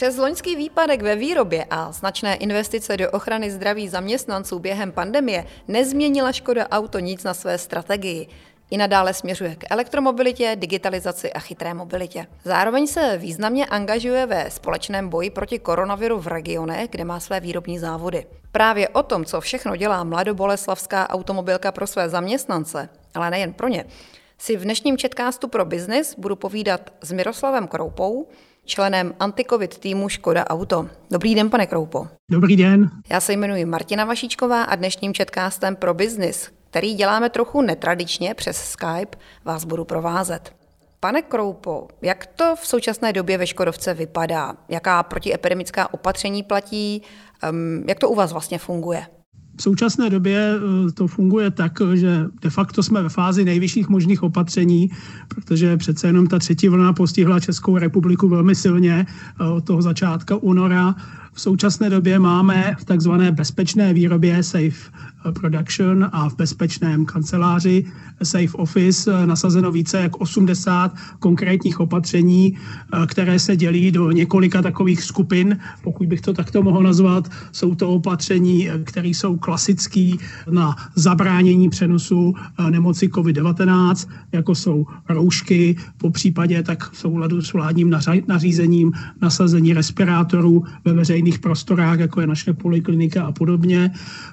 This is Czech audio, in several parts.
Přes loňský výpadek ve výrobě a značné investice do ochrany zdraví zaměstnanců během pandemie nezměnila Škoda Auto nic na své strategii. I nadále směřuje k elektromobilitě, digitalizaci a chytré mobilitě. Zároveň se významně angažuje ve společném boji proti koronaviru v regionech, kde má své výrobní závody. Právě o tom, co všechno dělá mladoboleslavská automobilka pro své zaměstnance, ale nejen pro ně, si v dnešním četkástu pro biznis budu povídat s Miroslavem Kroupou, členem antikovid týmu Škoda Auto. Dobrý den, pane Kroupo. Dobrý den. Já se jmenuji Martina Vašíčková a dnešním četcastem pro biznis, který děláme trochu netradičně přes Skype, vás budu provázet. Pane Kroupo, jak to v současné době ve Škodovce vypadá? Jaká protiepidemická opatření platí? Jak to u vás vlastně funguje? V současné době eh, to funguje tak, že de facto jsme ve fázi nejvyšších možných opatření, protože přece jenom ta třetí vlna postihla Českou republiku velmi silně eh, od toho začátka února. V současné době máme v takzvané bezpečné výrobě Safe Production a v bezpečném kanceláři Safe Office nasazeno více jak 80 konkrétních opatření, které se dělí do několika takových skupin, pokud bych to takto mohl nazvat. Jsou to opatření, které jsou klasické na zabránění přenosu nemoci COVID-19, jako jsou roušky, po případě tak v souladu s vládním nařízením nasazení respirátorů ve veřejných prostorách, jako je naše poliklinika a podobně.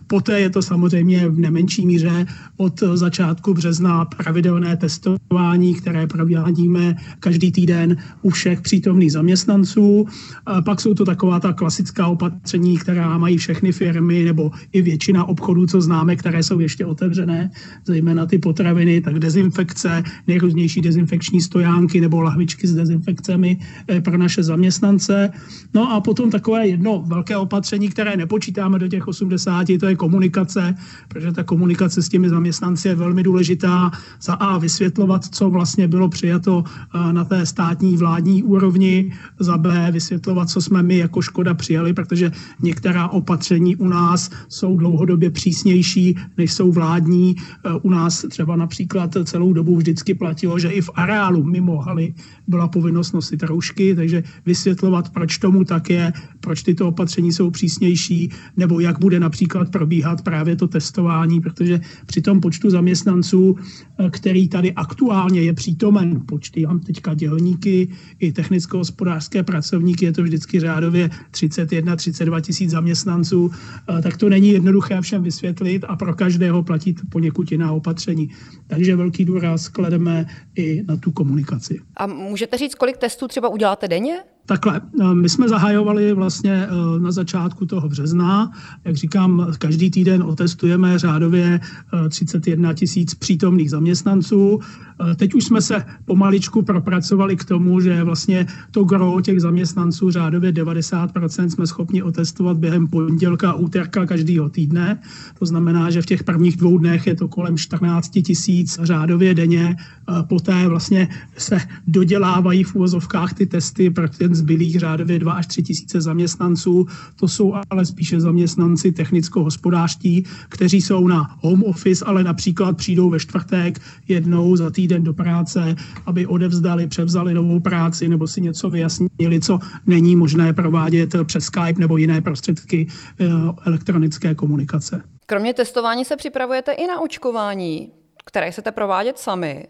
Poté je to samozřejmě v nemenší míře od začátku března pravidelné testování, které provádíme každý týden u všech přítomných zaměstnanců. A pak jsou to taková ta klasická opatření, která mají všechny firmy nebo i většina obchodů, co známe, které jsou ještě otevřené, zejména ty potraviny, tak dezinfekce, nejrůznější dezinfekční stojánky nebo lahvičky s dezinfekcemi eh, pro naše zaměstnance. No a potom takové jedno velké opatření, které nepočítáme do těch 80, to je komunikace, protože ta komunikace s těmi zaměstnanci je velmi důležitá. Za A vysvětlovat, co vlastně bylo přijato eh, na té státní vládní úrovni, za B vysvětlovat, co jsme my jako Škoda přijali, protože některá opatření u nás jsou dlouhodobě přísnější, než jsou vládní. Eh, u nás třeba například celou dobu vždycky platilo, že i v areálu mimo haly byla povinnost nosit roušky, takže vysvětlovat, proč tomu tak je, proč tyto opatření jsou přísnější, nebo jak bude například probíhat právě to testování, protože při tom počtu zaměstnanců, eh, který tady aktuálně je přítomen, počty mám teďka dělníky i technicko-hospodářské pracovníky, je to vždycky řádově 31-32 tisíc zaměstnanců, eh, tak to není jednoduché všem vysvětlit a pro každého platit poněkud jiná opatření. Takže velký důraz klademe i na tu komunikaci. A můžete říct, kolik testů třeba uděláte denně? Takhle, eh, my jsme zahajovali vlastně eh, na začátku toho března. Jak říkám, každý týden otestujeme řádově 31 eh, tisíc přítomných zaměstnanců. Teď už jsme se pomaličku propracovali k tomu, že vlastně to gro těch zaměstnanců řádově 90% jsme schopni otestovat během pondělka a úterka každého týdne. To znamená, že v těch prvních dvou dnech je to kolem 14 tisíc řádově denně. Poté vlastně se dodělávají v úvozovkách ty testy pro ten zbylých řádově 2 až 3 tisíce zaměstnanců. To jsou ale spíše zaměstnanci technicko-hospodářští, kteří jsou na home office, ale například přijdou ve čtvrtek jednou za týden do práce, aby odevzdali, převzali novou práci nebo si něco vyjasnili, co není možné provádět přes Skype nebo jiné prostředky eh, elektronické komunikace. Kromě testování se připravujete i na očkování, které chcete provádět sami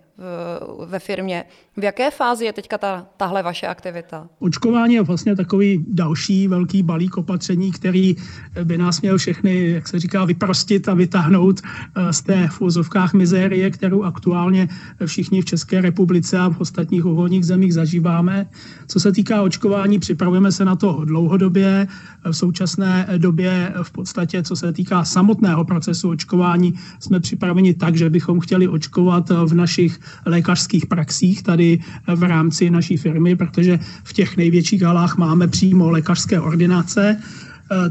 ve firmě. V jaké fázi je teďka ta, tahle vaše aktivita? Očkování je vlastně takový další velký balík opatření, který by nás měl všechny, jak se říká, vyprostit a vytáhnout eh, z té v úzovkách mizérie, kterou aktuálně všichni v České republice a v ostatních uvolních zemích zažíváme. Co se týká očkování, připravujeme se na to dlouhodobě. V současné době v podstatě, co se týká samotného procesu očkování, jsme připraveni tak, že bychom chtěli očkovat v našich lékařských praxích tady v rámci naší firmy, protože v těch největších halách máme přímo lékařské ordinace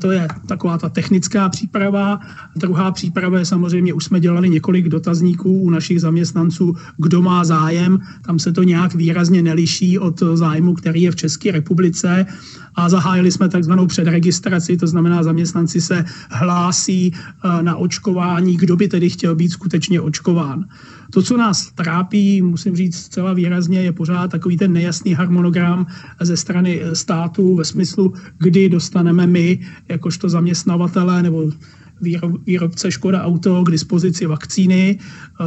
to je taková ta technická příprava. Druhá příprava je samozřejmě, už jsme dělali několik dotazníků u našich zaměstnanců, kdo má zájem. Tam se to nějak výrazně neliší od zájmu, který je v České republice a zahájili jsme takzvanou předregistraci, to znamená, zaměstnanci se hlásí eh, na očkování, kdo by tedy chtěl být skutečně očkován. To, co nás trápí, musím říct zcela výrazně, je pořád takový ten nejasný harmonogram ze strany státu ve smyslu, kdy dostaneme my, jakožto zaměstnavatele nebo výrobce Škoda Auto k dispozici vakcíny. Eh,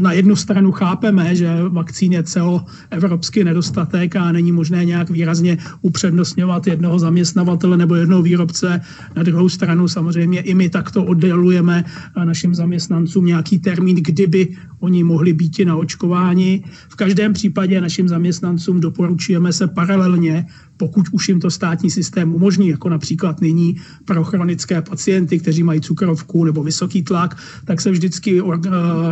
na jednu stranu chápeme, že vakcín je celoevropský nedostatek a není možné nějak výrazně upřednostňovat jednoho zaměstnavatele nebo jednoho výrobce. Na druhou stranu samozřejmě i my takto oddělujeme našim zaměstnancům nějaký termín, kdyby oni mohli být na očkování. V každém případě našim zaměstnancům doporučujeme se paralelně pokud už jim to státní systém umožní, jako například nyní pro chronické pacienty, kteří mají cukrovku nebo vysoký tlak, tak se vždycky eh,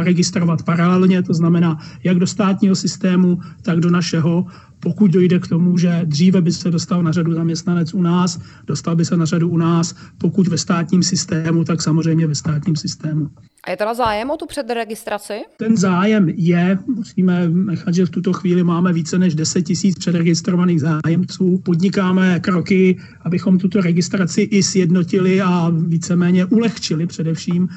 registrovat paralelně, to znamená jak do státního systému, tak do našeho pokud dojde k tomu, že dříve by se dostal na řadu zaměstnanec u nás, dostal by se na řadu u nás, pokud ve státním systému, tak samozřejmě ve státním systému. A je teda zájem o tu předregistraci? Ten zájem je, musíme nechat, že v tuto chvíli máme více než 10 tisíc předregistrovaných zájemců. Podnikáme kroky, abychom tuto registraci i sjednotili a víceméně ulehčili především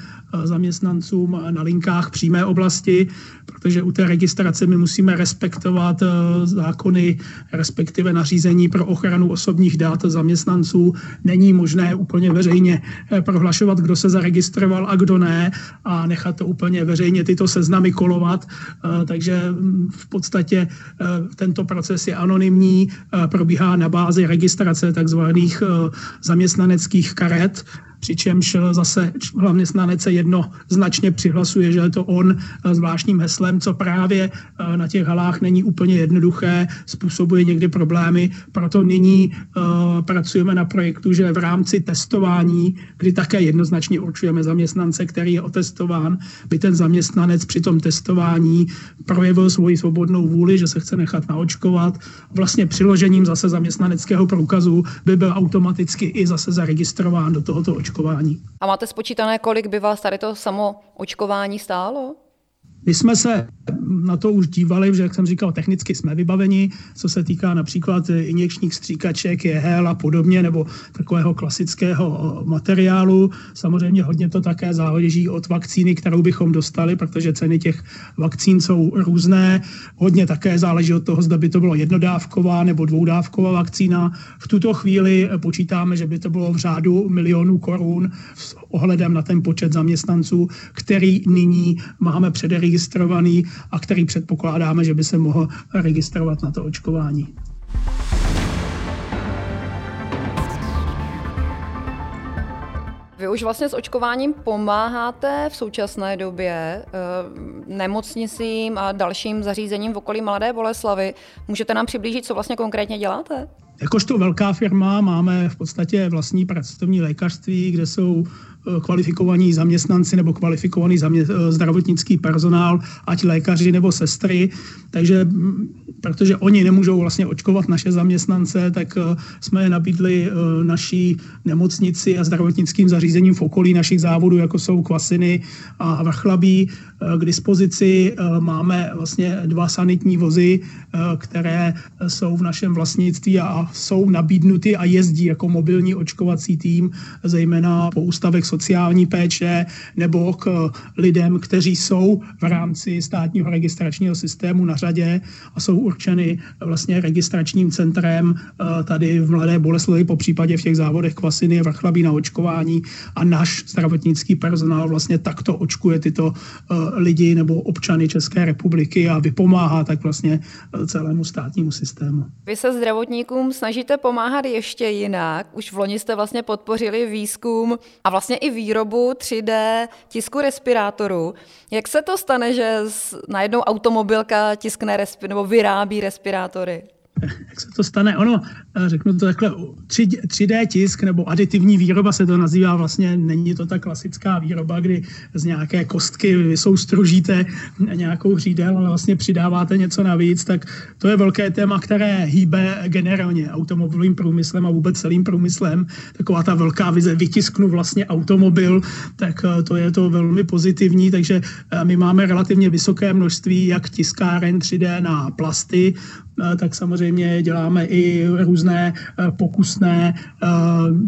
zaměstnancům na linkách přímé oblasti, protože u té registrace my musíme respektovat eh, zákony, respektive nařízení pro ochranu osobních dat zaměstnanců. Není možné úplně veřejně eh, prohlašovat, kdo se zaregistroval a kdo ne a nechat to úplně veřejně tyto seznamy kolovat. Eh, takže mm, v podstatě tento proces je anonymní, probíhá na bázi registrace takzvaných zaměstnaneckých karet, přičemž zase hlavně snanece jednoznačně přihlasuje, že je to on zvláštním heslem, co právě eh, na těch halách není úplně jednoduché, způsobuje někdy problémy, proto nyní pracujeme na projektu, že v rámci testování, kdy také jednoznačně určujeme zaměstnance, který je otestován, by ten zaměstnanec při tom testování projevil svoji svobodnou vůli, že se chce nechat naočkovat. Vlastně přiložením zase zaměstnaneckého průkazu by byl automaticky i zase zaregistrován do tohoto očkování očkování. A máte spočítané, kolik by vás tady to samo očkování stálo? My jsme se na to už dívali, že jak jsem říkal, technicky jsme vybaveni, co se týká například injekčních stříkaček, jehel a podobně, nebo takového klasického materiálu. Samozřejmě hodně to také záleží od vakcíny, kterou bychom dostali, protože ceny těch vakcín jsou různé. Hodně také záleží od toho, zda by to bylo jednodávková nebo dvoudávková vakcína. V tuto chvíli počítáme, že by to bylo v řádu milionů korun s ohledem na ten počet zaměstnanců, který nyní máme předregistrovaný a který předpokládáme, že by se mohl registrovat na to očkování. Vy už vlastně s očkováním pomáháte v současné době eh, nemocnicím a dalším zařízením v okolí Mladé Boleslavy. Můžete nám přiblížit, co vlastně konkrétně děláte? Jakožto velká firma máme v podstatě vlastní pracovní lékařství, kde jsou kvalifikovaní zaměstnanci nebo kvalifikovaný zamě- eh, zdravotnický personál, ať lékaři nebo sestry. Takže protože oni nemůžou vlastně očkovat naše zaměstnance, tak eh, jsme je nabídli naší nemocnici a zdravotnickým zařízením v okolí našich závodů, jako jsou Kvasiny a Vrchlabí. K dispozici máme vlastně dva sanitní vozy, které jsou v našem vlastnictví a jsou nabídnuty a jezdí jako mobilní očkovací tým, zejména po ústavech sociální péče nebo k lidem, kteří jsou v rámci státního registračního systému na řadě a jsou určeny vlastně registračním centrem eh, tady v Mladé Boleslavi, po případě v těch závodech Kvasiny, Vrchlabí na očkování a náš zdravotnický personál vlastně takto očkuje tyto eh, lidi nebo občany České republiky a vypomáhá tak vlastně eh, celému státnímu systému. Vy se zdravotníkům snažíte pomáhat ještě jinak. Už v loni jste vlastně podpořili výzkum a vlastně i výrobu 3D tisku respirátorů. Jak se to stane, že najednou automobilka tiskne respi- nebo vyrábí respirátory? Jak se to stane? Ono, eh, řeknu to takhle, 3D tisk nebo aditivní výroba se to nazývá vlastně, není to ta klasická výroba, kdy z nějaké kostky soustružíte nějakou hřídel, ale vlastně přidáváte něco navíc, tak to je velké téma, které hýbe generálně automobilovým průmyslem a vůbec celým průmyslem. Taková ta velká vize, vytisknu vlastně automobil, tak eh, to je to velmi pozitivní, takže eh, my máme relativně vysoké množství jak tiskáren 3D na plasty, tak samozřejmě děláme i různé e, pokusné e,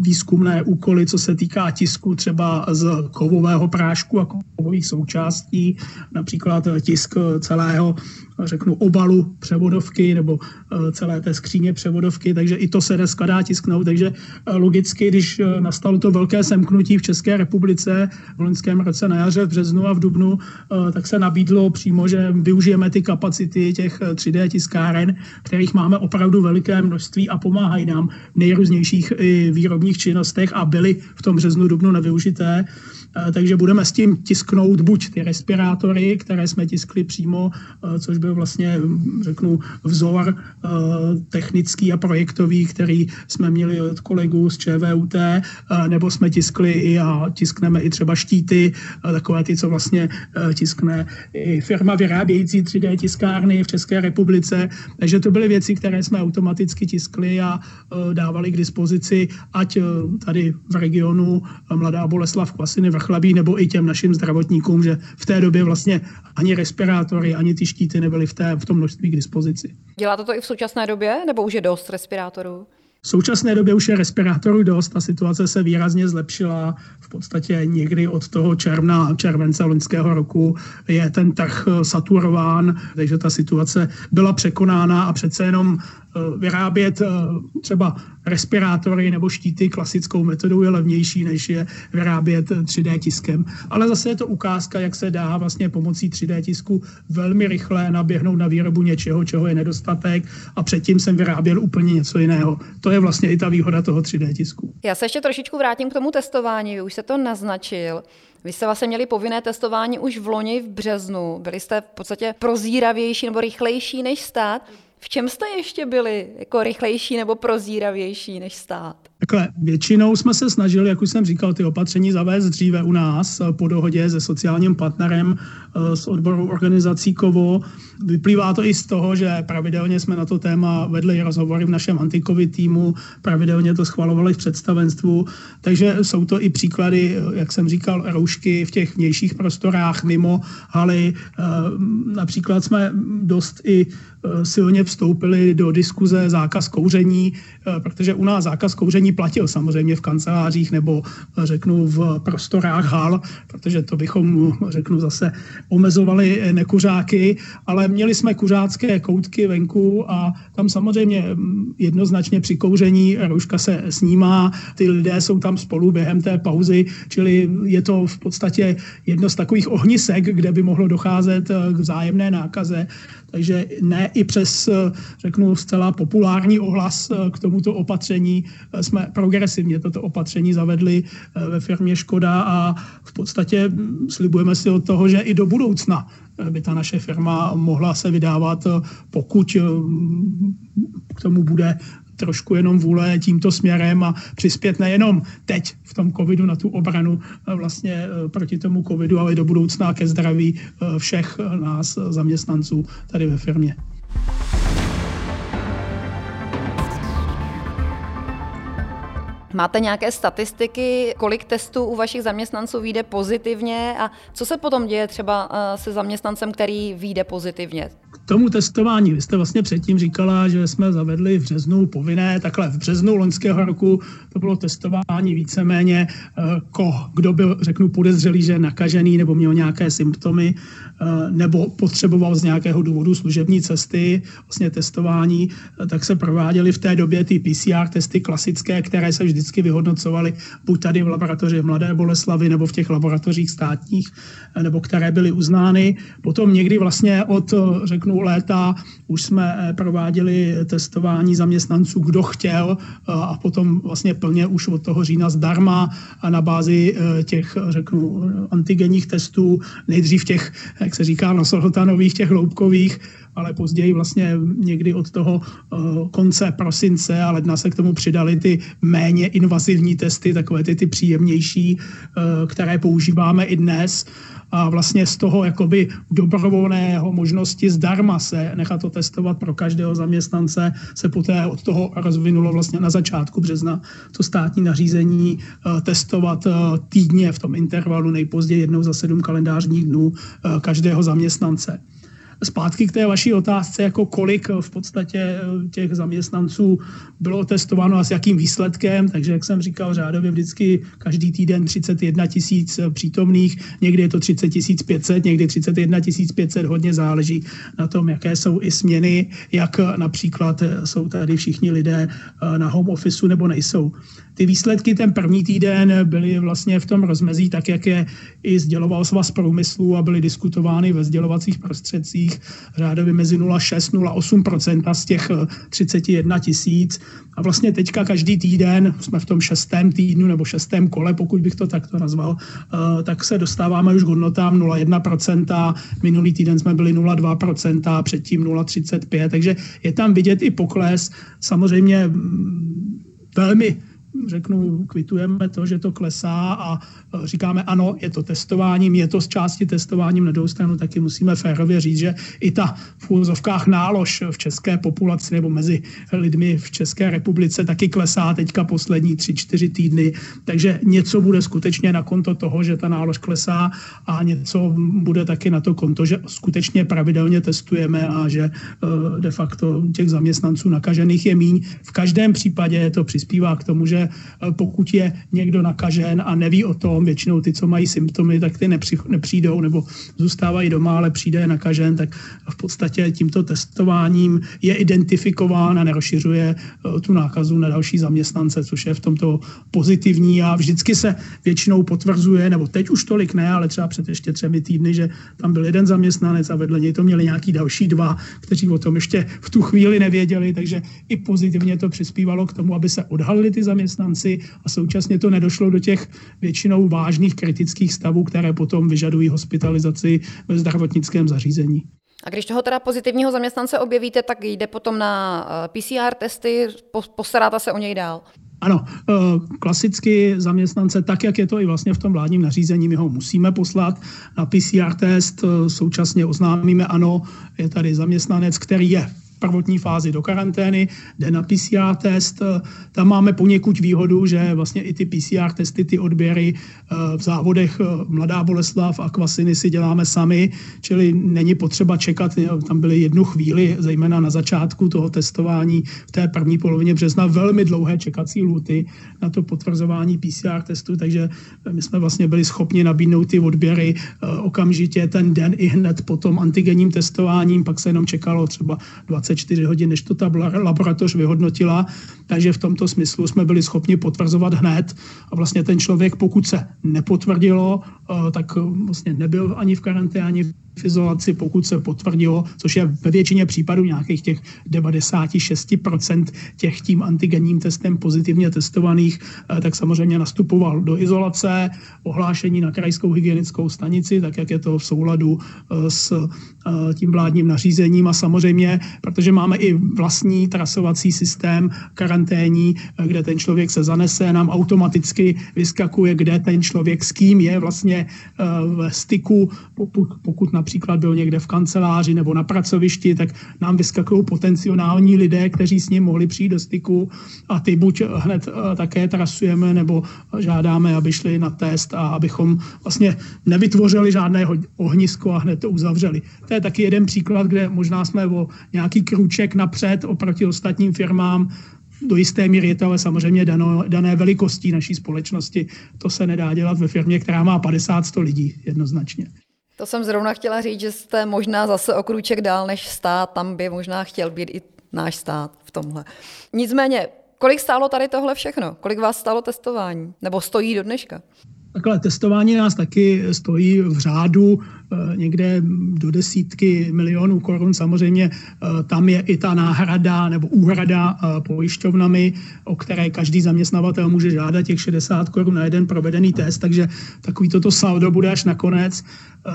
výzkumné úkoly, co se týká tisku třeba z kovového prášku a kovových součástí, například tisk celého řeknu, obalu převodovky nebo eh, celé té skříně převodovky, takže i to se dneska dá tisknout. Takže eh, logicky, když eh, nastalo to velké semknutí v České republice v loňském roce na jaře, v březnu a v dubnu, tak se nabídlo přímo, že využijeme ty kapacity těch 3D tiskáren, kterých máme opravdu veliké množství a pomáhají nám v nejrůznějších výrobních činnostech a byly v tom březnu, dubnu nevyužité. Takže budeme s tím tisknout buď ty respirátory, které jsme tiskli přímo, což byl vlastně, řeknu, vzor eh, technický a projektový, který jsme měli od kolegů z ČVUT, eh, nebo jsme tiskli i a tiskneme i třeba štíty, eh, takové ty, co vlastně tiskne i firma vyrábějící 3D tiskárny v České republice. Takže to byly věci, které jsme automaticky tiskli a dávali k dispozici, ať tady v regionu Mladá Boleslav Kvasiny Vrchlabí, nebo i těm našim zdravotníkům, že v té době vlastně ani respirátory, ani ty štíty nebyly nebyly v, té, v tom množství k dispozici. Dělá to to i v současné době, nebo už je dost respirátorů? V současné době už je respirátorů dost, ta situace se výrazně zlepšila. V podstatě někdy od toho června, července loňského roku je ten trh saturován, takže ta situace byla překonána a přece jenom vyrábět eh, třeba respirátory nebo štíty klasickou metodou je levnější, než je vyrábět 3D tiskem. Ale zase je to ukázka, jak se dá vlastně pomocí 3D tisku velmi rychle naběhnout na výrobu něčeho, čeho je nedostatek a předtím jsem vyráběl úplně něco jiného. To je vlastně i ta výhoda toho 3D tisku. Já se ještě trošičku vrátím k tomu testování. Vy už se to naznačil. Vy jste vlastně měli povinné testování už v loni v březnu. Byli jste v podstatě prozíravější nebo rychlejší než stát. V čem jste ještě byli jako rychlejší nebo prozíravější než stát? Takhle, většinou jsme se snažili, jak už jsem říkal, ty opatření zavést dříve u nás eh, po dohodě se sociálním partnerem z eh, odboru organizací KOVO. Vyplývá to i z toho, že pravidelně jsme na to téma vedli rozhovory v našem antikovid týmu, pravidelně to schvalovali v představenstvu, takže jsou to i příklady, eh, jak jsem říkal, roušky v těch vnějších prostorách mimo haly. Například jsme dost i silně vstoupili do diskuze zákaz kouření, protože u nás zákaz kouření platil samozřejmě v kancelářích nebo řeknu v prostorách hal, protože to bychom, řeknu zase, omezovali nekuřáky, ale měli jsme kuřácké koutky venku a tam samozřejmě jednoznačně při kouření rouška se snímá, ty lidé jsou tam spolu během té pauzy, čili je to v podstatě jedno z takových ohnisek, kde by mohlo docházet k vzájemné nákaze. Takže ne i přes, řeknu, zcela populární ohlas k tomuto opatření jsme progresivně toto opatření zavedli eh, ve firmě Škoda a v podstatě hm, slibujeme si od toho, že i do budoucna eh, by ta naše firma mohla se vydávat, eh, pokud k tomu bude trošku jenom vůle tímto směrem a přispět nejenom teď v tom covidu na tu obranu vlastně proti tomu covidu, ale do budoucna ke zdraví všech nás zaměstnanců tady ve firmě. Máte nějaké statistiky, kolik testů u vašich zaměstnanců vyjde pozitivně a co se potom děje třeba eh, se zaměstnancem, který vyjde pozitivně? K tomu testování, vy jste vlastně předtím říkala, že jsme zavedli v březnu povinné, takhle v březnu loňského roku to bylo testování víceméně, eh, ko, kdo byl, řeknu, podezřelý, že je nakažený nebo měl nějaké symptomy nebo potřeboval z nějakého důvodu služební cesty, vlastně testování, tak se prováděly v té době ty PCR testy klasické, které se vždy vždycky vyhodnocovali buď tady v laboratoři v Mladé Boleslavi nebo v těch laboratořích státních, eh, nebo které byly uznány. Potom někdy vlastně od, eh, řeknu, léta už jsme eh, prováděli testování zaměstnanců, kdo chtěl a potom vlastně plně už od toho října zdarma a na bázi těch, řeknu, antigenních testů, nejdřív těch, jak jak se říká, nosohotanových, těch hloubkových, ale později vlastně někdy od toho konce prosince a ledna se k tomu přidali ty méně invazivní testy, takové ty, ty příjemnější, které používáme i dnes a vlastně z toho jakoby dobrovolného možnosti zdarma se nechat to testovat pro každého zaměstnance se poté od toho rozvinulo vlastně na začátku března to státní nařízení eh, testovat eh, týdně v tom intervalu nejpozději jednou za sedm kalendářních dnů eh, každého zaměstnance zpátky k té vaší otázce, jako kolik v podstatě eh, těch zaměstnanců bylo testováno a s jakým výsledkem, takže jak jsem říkal, řádově vždycky každý týden 31 tisíc eh, přítomných, někdy je to 30 500, někdy 31 500, hodně záleží na tom, jaké jsou i směny, jak například eh, jsou tady všichni lidé na home officeu nebo nejsou. Ty výsledky ten první týden byly vlastně v tom rozmezí, tak jak je i sděloval svaz průmyslu a byly diskutovány ve sdělovacích prostředcích řádově mezi 0,6-0,8 z těch 31 tisíc. A vlastně teďka každý týden, jsme v tom šestém týdnu nebo šestém kole, pokud bych to takto nazval, eh, tak se dostáváme už k hodnotám 0,1% Minulý týden jsme byli 0,2% předtím 0,35 takže je tam vidět i pokles. Samozřejmě mm, velmi řeknu, kvitujeme to, že to klesá a říkáme ano, je to testováním, je to z části testováním, na druhou stranu taky musíme férově říct, že i ta v úzovkách nálož v české populaci nebo mezi lidmi v České republice taky klesá teďka poslední tři, čtyři týdny, takže něco bude skutečně na konto toho, že ta nálož klesá a něco bude taky na to konto, že skutečně pravidelně testujeme a že eh, de facto těch zaměstnanců nakažených je míň. V každém případě to přispívá k tomu, že eh, pokud je někdo nakažen a neví o tom, většinou ty, co mají symptomy, tak ty nepři, nepřijdou nebo zůstávají doma, ale přijde nakažen, tak v podstatě tímto testováním je identifikován a nerozšiřuje eh, tu nákazu na další zaměstnance, což je v tomto pozitivní. A vždycky se většinou potvrzuje, nebo teď už tolik ne, ale třeba před ještě třemi týdny, že tam byl jeden zaměstnanec a vedle něj to měli nějaký další dva, kteří o tom ještě v tu chvíli nevěděli, takže i pozitivně to přispívalo k tomu, aby se odhalili ty zaměstnanci a současně to nedošlo do těch většinou vážných kritických stavů, které potom vyžadují hospitalizaci ve zdravotnickém zařízení. A když toho teda pozitivního zaměstnance objevíte, tak jde potom na eh, PCR testy, postaráte se o něj dál? Ano, eh, klasicky zaměstnance, tak jak je to i vlastně v tom vládním nařízení, my ho musíme poslat na PCR test, eh, současně oznámíme, ano, je tady zaměstnanec, který je prvotní fázi do karantény, jde na PCR test. Tam máme poněkud výhodu, že vlastně i ty PCR testy, ty odběry eh, v závodech eh, Mladá Boleslav a Kvasiny si děláme sami, čili není potřeba čekat, tam byly jednu chvíli, zejména na začátku toho testování v té první polovině března, velmi dlouhé čekací lhuty na to potvrzování PCR testu, takže my jsme vlastně byli schopni nabídnout ty odběry eh, okamžitě ten den i hned po tom antigenním testováním, pak se jenom čekalo třeba 20 24 hodin, než to ta laboratoř vyhodnotila. Takže v tomto smyslu jsme byli schopni potvrzovat hned. A vlastně ten člověk, pokud se nepotvrdilo, tak eh, vlastně nebyl ani v karanténě, v izolaci, pokud se potvrdilo, což je ve většině případů nějakých těch 96% těch tím antigenním testem pozitivně testovaných, eh, tak samozřejmě nastupoval do izolace, ohlášení na krajskou hygienickou stanici, tak jak je to v souladu s tím vládním nařízením. A samozřejmě, protože máme i vlastní trasovací systém karanténní, kde ten člověk se zanese, nám automaticky vyskakuje, kde ten člověk s kým je vlastně eh, v styku, pokud, pokud například byl někde v kanceláři nebo na pracovišti, tak nám vyskakují potenciální lidé, kteří s ním mohli přijít do styku. A ty buď hned eh, také trasujeme nebo žádáme, aby šli na test a abychom vlastně nevytvořili žádné ohnisko a hned to uzavřeli. To je taky jeden příklad, kde možná jsme o nějaký krůček napřed oproti ostatním firmám do jisté míry je to ale samozřejmě dano, dané velikostí naší společnosti. To se nedá dělat ve firmě, která má 50-100 lidí jednoznačně. To jsem zrovna chtěla říct, že jste možná zase o krůček dál než stát, tam by možná chtěl být i náš stát v tomhle. Nicméně, kolik stálo tady tohle všechno? Kolik vás stálo testování? Nebo stojí do dneška? Takhle testování nás taky stojí v řádu někde do desítky milionů korun. Samozřejmě tam je i ta náhrada nebo úhrada pojišťovnami, o které každý zaměstnavatel může žádat těch 60 korun na jeden provedený test, takže takový toto saldo bude až nakonec.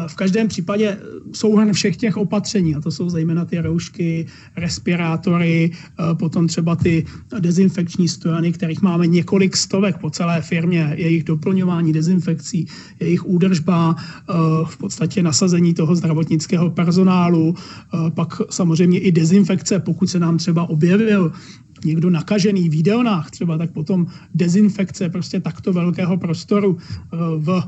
V každém případě souhrn všech těch opatření, a to jsou zejména ty roušky, respirátory, potom třeba ty dezinfekční stojany, kterých máme několik stovek po celé firmě, jejich doplňování dezinfekcí, jejich údržba, v podstatě nasazení toho zdravotnického personálu, pak samozřejmě i dezinfekce, pokud se nám třeba objevil někdo nakažený v jídelnách třeba, tak potom dezinfekce prostě takto velkého prostoru eh, v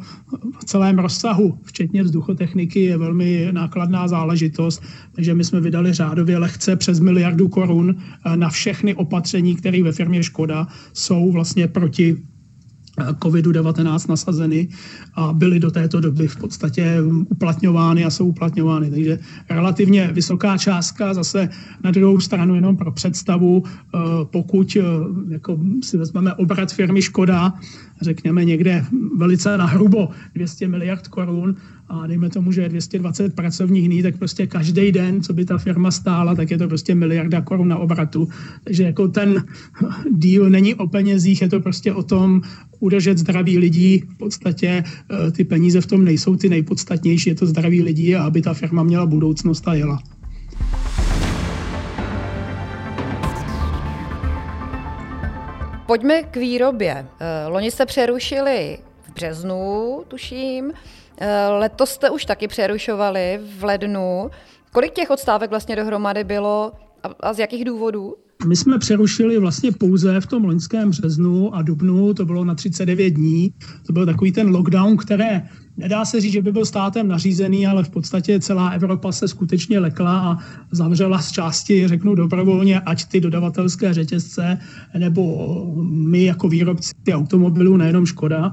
celém rozsahu, včetně vzduchotechniky, je velmi nákladná záležitost. Takže my jsme vydali řádově lehce přes miliardu korun eh, na všechny opatření, které ve firmě Škoda jsou vlastně proti COVID-19 nasazeny a byly do této doby v podstatě uplatňovány a jsou uplatňovány. Takže relativně vysoká částka, zase na druhou stranu jenom pro představu, eh, pokud eh, jako si vezmeme obrat firmy Škoda, řekněme někde velice na hrubo 200 miliard korun a dejme tomu, že je 220 pracovních dní, tak prostě každý den, co by ta firma stála, tak je to prostě miliarda korun na obratu. Takže jako ten díl není o penězích, je to prostě o tom udržet zdraví lidí. V podstatě eh, ty peníze v tom nejsou ty nejpodstatnější, je to zdraví lidí a aby ta firma měla budoucnost a jela. Pojďme k výrobě. Eh, loni jste přerušili v březnu, tuším. Eh, letos jste už taky přerušovali v lednu. Kolik těch odstávek vlastně dohromady bylo a, z jakých důvodů? My jsme přerušili vlastně pouze v tom loňském březnu a dubnu, to bylo na 39 dní. To byl takový ten lockdown, které nedá se říct, že by byl státem nařízený, ale v podstatě celá Evropa se skutečně lekla a zavřela z části, řeknu dobrovolně, ať ty dodavatelské řetězce, nebo my jako výrobci automobilů, nejenom Škoda,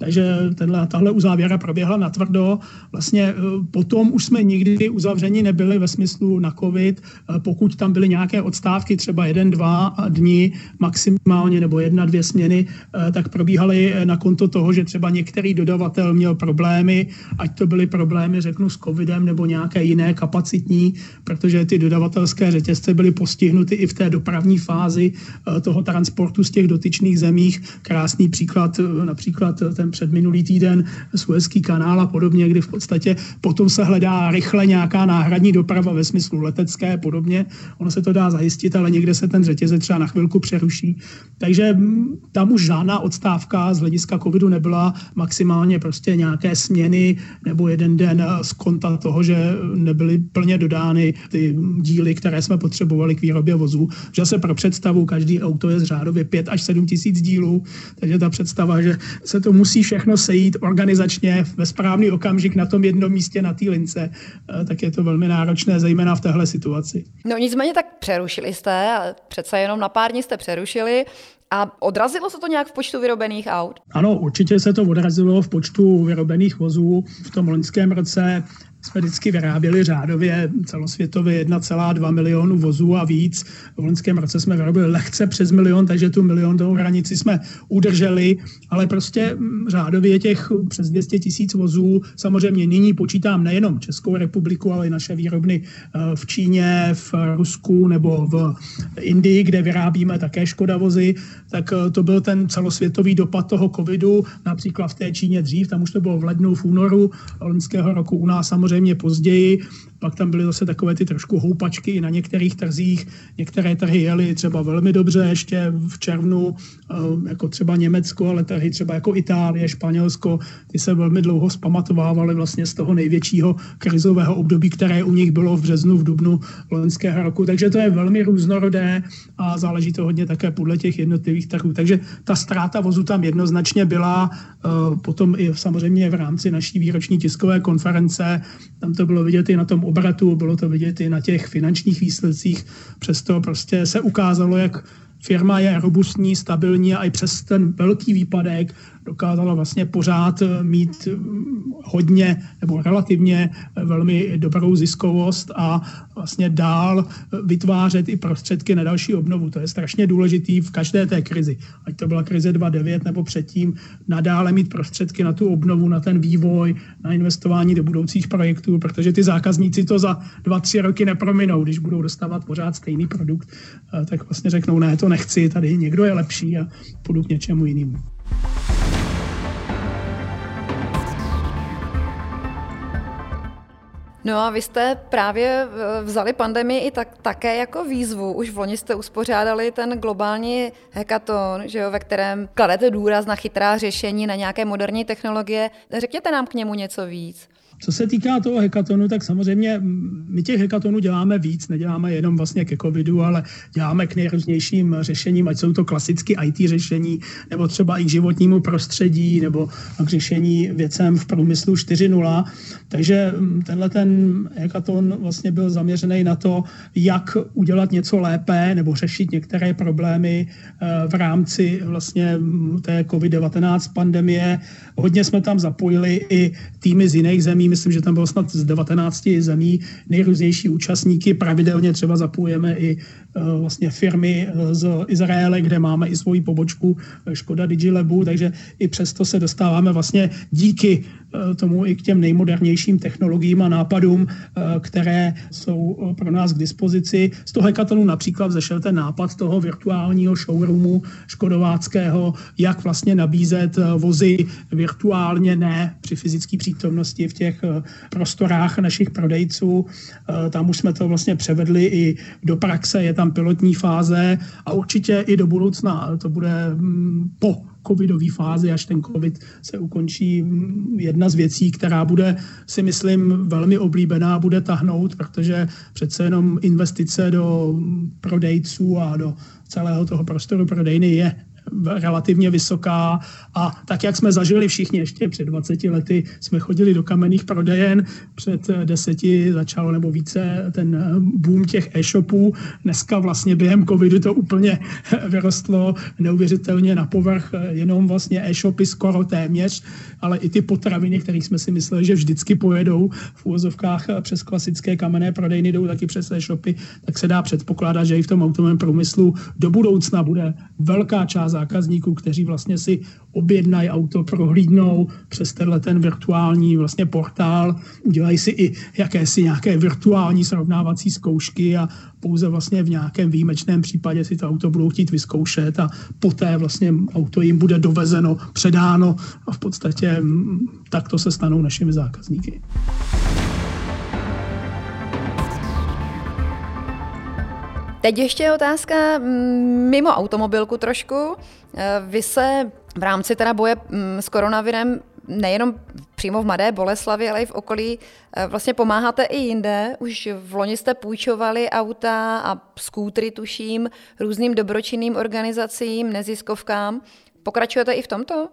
takže tenhle, tahle uzávěra proběhla natvrdo. Vlastně e, potom už jsme nikdy uzavřeni nebyli ve smyslu na COVID, e, pokud tam byly nějaké odstávky, třeba jeden, dva dní maximálně nebo jedna, dvě směny, e, tak probíhaly na konto toho, že třeba některý dodavatel měl problémy, ať to byly problémy, řeknu, s covidem nebo nějaké jiné kapacitní, protože ty dodavatelské řetězce byly postihnuty i v té dopravní fázi toho transportu z těch dotyčných zemích. Krásný příklad, například ten před minulý týden Suezský kanál a podobně, kdy v podstatě potom se hledá rychle nějaká náhradní doprava ve smyslu letecké a podobně. Ono se to dá zajistit, ale někde se ten řetězec třeba na chvilku přeruší. Takže mm, tam už žádná odstávka z hlediska covidu nebyla, maximálně prostě nějaké směny nebo jeden den z konta toho, že nebyly plně dodány ty díly, které jsme potřebovali k výrobě vozů. Že se pro představu každý auto je z řádově 5 až 7 tisíc dílů, takže ta představa, že se to musí musí všechno sejít organizačně ve správný okamžik na tom jednom místě na té lince, eh, tak je to velmi náročné, zejména v téhle situaci. No nicméně tak přerušili jste, přece jenom na pár dní jste přerušili. A odrazilo se to nějak v počtu vyrobených aut? Ano, určitě se to odrazilo v počtu vyrobených vozů. V tom loňském roce jsme vždycky vyráběli řádově celosvětově 1,2 milionu vozů a víc. V loňském roce jsme vyrobili lehce přes milion, takže tu milionovou hranici jsme udrželi, ale prostě mm, řádově těch přes 200 tisíc vozů. Samozřejmě nyní počítám nejenom Českou republiku, ale i naše výrobny eh, v Číně, v Rusku nebo v Indii, kde vyrábíme také Škoda vozy, tak eh, to byl ten celosvětový dopad toho covidu, například v té Číně dřív, tam už to bylo v lednu, v únoru loňského roku u nás samozřejmě samozřejmě později. Pak tam byly zase takové ty trošku houpačky na některých trzích. Některé trhy jeli třeba velmi dobře ještě v červnu, eh, jako třeba Německo, ale trhy třeba jako Itálie, Španělsko, ty se velmi dlouho zpamatovávaly vlastně z toho největšího krizového období, které u nich bylo v březnu, v dubnu loňského roku. Takže to je velmi různorodé a záleží to hodně také podle těch jednotlivých trhů. Takže ta ztráta vozu tam jednoznačně byla, eh, potom i samozřejmě v rámci naší výroční tiskové konference tam to bylo vidět i na tom obratu, bylo to vidět i na těch finančních výsledcích. Přesto prostě se ukázalo, jak firma je robustní, stabilní a i přes ten velký výpadek dokázala vlastně pořád mít hodně nebo relativně velmi dobrou ziskovost a vlastně dál vytvářet i prostředky na další obnovu. To je strašně důležitý v každé té krizi. Ať to byla krize 2.9 nebo předtím, nadále mít prostředky na tu obnovu, na ten vývoj, na investování do budoucích projektů, protože ty zákazníci to za dva, tři roky neprominou, když budou dostávat pořád stejný produkt, eh, tak vlastně řeknou, ne, to nechci, tady někdo je lepší a půjdu k něčemu jinému. No a vy jste právě eh, vzali pandemii i tak, také jako výzvu. Už v loni jste uspořádali ten globální hackathon, že jo, ve kterém kladete důraz na chytrá řešení, na nějaké moderní technologie. Řekněte nám k němu něco víc. Co se týká toho hekatonu, tak samozřejmě my těch hekatonů děláme víc, neděláme jenom vlastně ke covidu, ale děláme k nejrůznějším řešením, ať jsou to klasicky IT řešení, nebo třeba i k životnímu prostředí, nebo k řešení věcem v průmyslu 4.0. Takže tenhle ten hekaton vlastně byl zaměřený na to, jak udělat něco lépe nebo řešit některé problémy eh, v rámci vlastně té COVID-19 pandemie. Hodně jsme tam zapojili i týmy z jiných zemí, myslím, že tam bylo snad z 19 zemí nejrůznější účastníky. Pravidelně třeba zapojujeme i eh, vlastně firmy eh, z Izraele, kde máme i svoji pobočku eh, Škoda Digilabu, takže i přesto se dostáváme vlastně díky tomu i k těm nejmodernějším technologiím a nápadům, které jsou pro nás k dispozici. Z toho hekatonu například vzešel ten nápad toho virtuálního showroomu škodováckého, jak vlastně nabízet vozy virtuálně, ne při fyzické přítomnosti v těch Eh, prostorách našich prodejců. Eh, tam už jsme to vlastně převedli i do praxe, je tam pilotní fáze a určitě i do budoucna to bude mm, po covidové fázi, až ten covid se ukončí, jedna z věcí, která bude, si myslím, velmi oblíbená, bude tahnout, protože přece jenom investice do prodejců a do celého toho prostoru prodejny je relativně vysoká. A tak, jak jsme zažili všichni ještě před 20 lety, jsme chodili do kamenných prodejen, před deseti začalo nebo více ten boom těch e-shopů. Dneska vlastně během covidu to úplně vyrostlo neuvěřitelně na povrch, jenom vlastně e-shopy skoro téměř, ale i ty potraviny, které jsme si mysleli, že vždycky pojedou v úvozovkách přes klasické kamenné prodejny, jdou taky přes e-shopy, tak se dá předpokládat, že i v tom automovém průmyslu do budoucna bude velká část zákazníků, kteří vlastně si objednají auto, prohlídnou přes tenhle ten virtuální vlastně portál, udělají si i jakési nějaké virtuální srovnávací zkoušky a pouze vlastně v nějakém výjimečném případě si to auto budou chtít vyzkoušet a poté vlastně auto jim bude dovezeno, předáno a v podstatě mm, takto se stanou našimi zákazníky. Teď ještě otázka mm, mimo automobilku trošku. Eh, vy se v rámci teda boje mm, s koronavirem nejenom přímo v Mladé Boleslavi, ale i v okolí eh, vlastně pomáháte i jinde. Už v loni jste půjčovali auta a skútry, tuším, různým dobročinným organizacím, neziskovkám. Pokračujete i v tomto?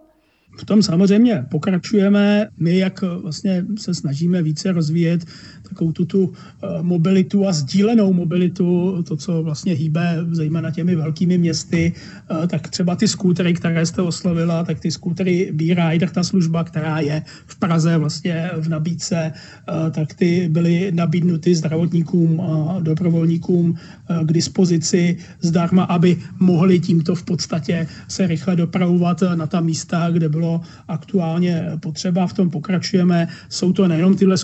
V tom samozřejmě pokračujeme. My, jak vlastně se snažíme více rozvíjet takovou tu, tu eh, mobilitu a sdílenou mobilitu, to, co vlastně hýbe zejména těmi velkými městy, eh, tak třeba ty skútery, které jste oslovila, tak ty skútery B-Rider, ta služba, která je v Praze vlastně v nabídce, eh, tak ty byly nabídnuty zdravotníkům a dobrovolníkům k dispozici zdarma, aby mohli tímto v podstatě se rychle dopravovat na ta místa, kde bylo aktuálně potřeba. V tom pokračujeme. Jsou to nejenom tyhle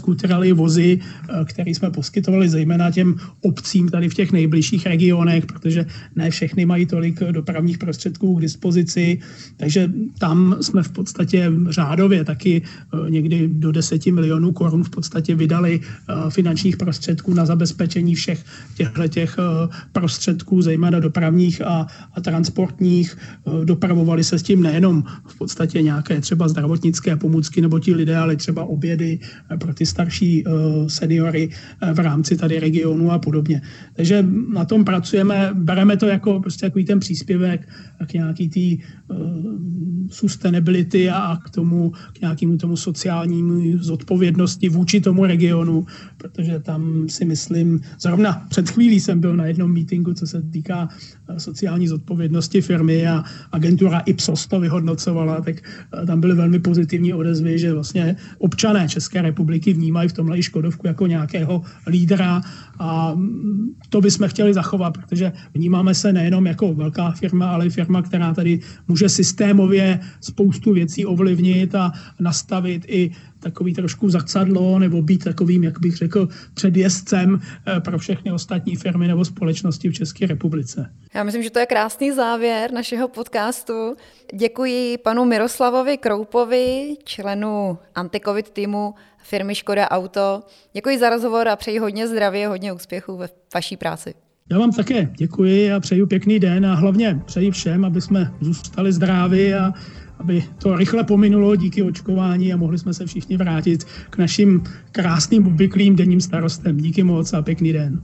i vozy, Eh, který jsme poskytovali zejména těm obcím tady v těch nejbližších regionech, protože ne všechny mají tolik dopravních prostředků k dispozici, takže tam jsme v podstatě řádově taky eh, někdy do 10 milionů korun v podstatě vydali eh, finančních prostředků na zabezpečení všech těchto těch prostředků, zejména dopravních a, a transportních. Dopravovali se s tím nejenom v podstatě nějaké třeba zdravotnické pomůcky nebo ti lidé, ale třeba obědy pro ty starší seniory eh, v rámci tady regionu a podobně. Takže na tom pracujeme, bereme to jako prostě takový ten příspěvek k nějaký uh, sustainability a k tomu, k nějakému tomu sociálnímu zodpovědnosti vůči tomu regionu, protože tam si myslím, zrovna před chvílí jsem byl na jednom meetingu, co se týká eh, sociální zodpovědnosti firmy a agentura Ipsos to vyhodnocovala, tak tam byly velmi pozitivní odezvy, že vlastně občané České republiky vnímají v tomhle i Škodovku jako nějakého lídra a to bychom chtěli zachovat, protože vnímáme se nejenom jako velká firma, ale i firma, která tady může systémově spoustu věcí ovlivnit a nastavit i takový trošku zrcadlo nebo být takovým, jak bych řekl, předjezdcem eh, pro všechny ostatní firmy nebo společnosti v České republice. Já myslím, že to je krásný závěr našeho podcastu. Děkuji panu Miroslavovi Kroupovi, členu antikovid týmu firmy Škoda Auto. Děkuji za rozhovor a přeji hodně zdraví a hodně úspěchů ve vaší práci. Já vám také děkuji a přeju pěkný den a hlavně přeji všem, aby jsme zůstali zdraví a aby to rychle pominulo díky očkování a mohli jsme se všichni vrátit k našim krásným obvyklým denním starostem. Díky moc a pěkný den.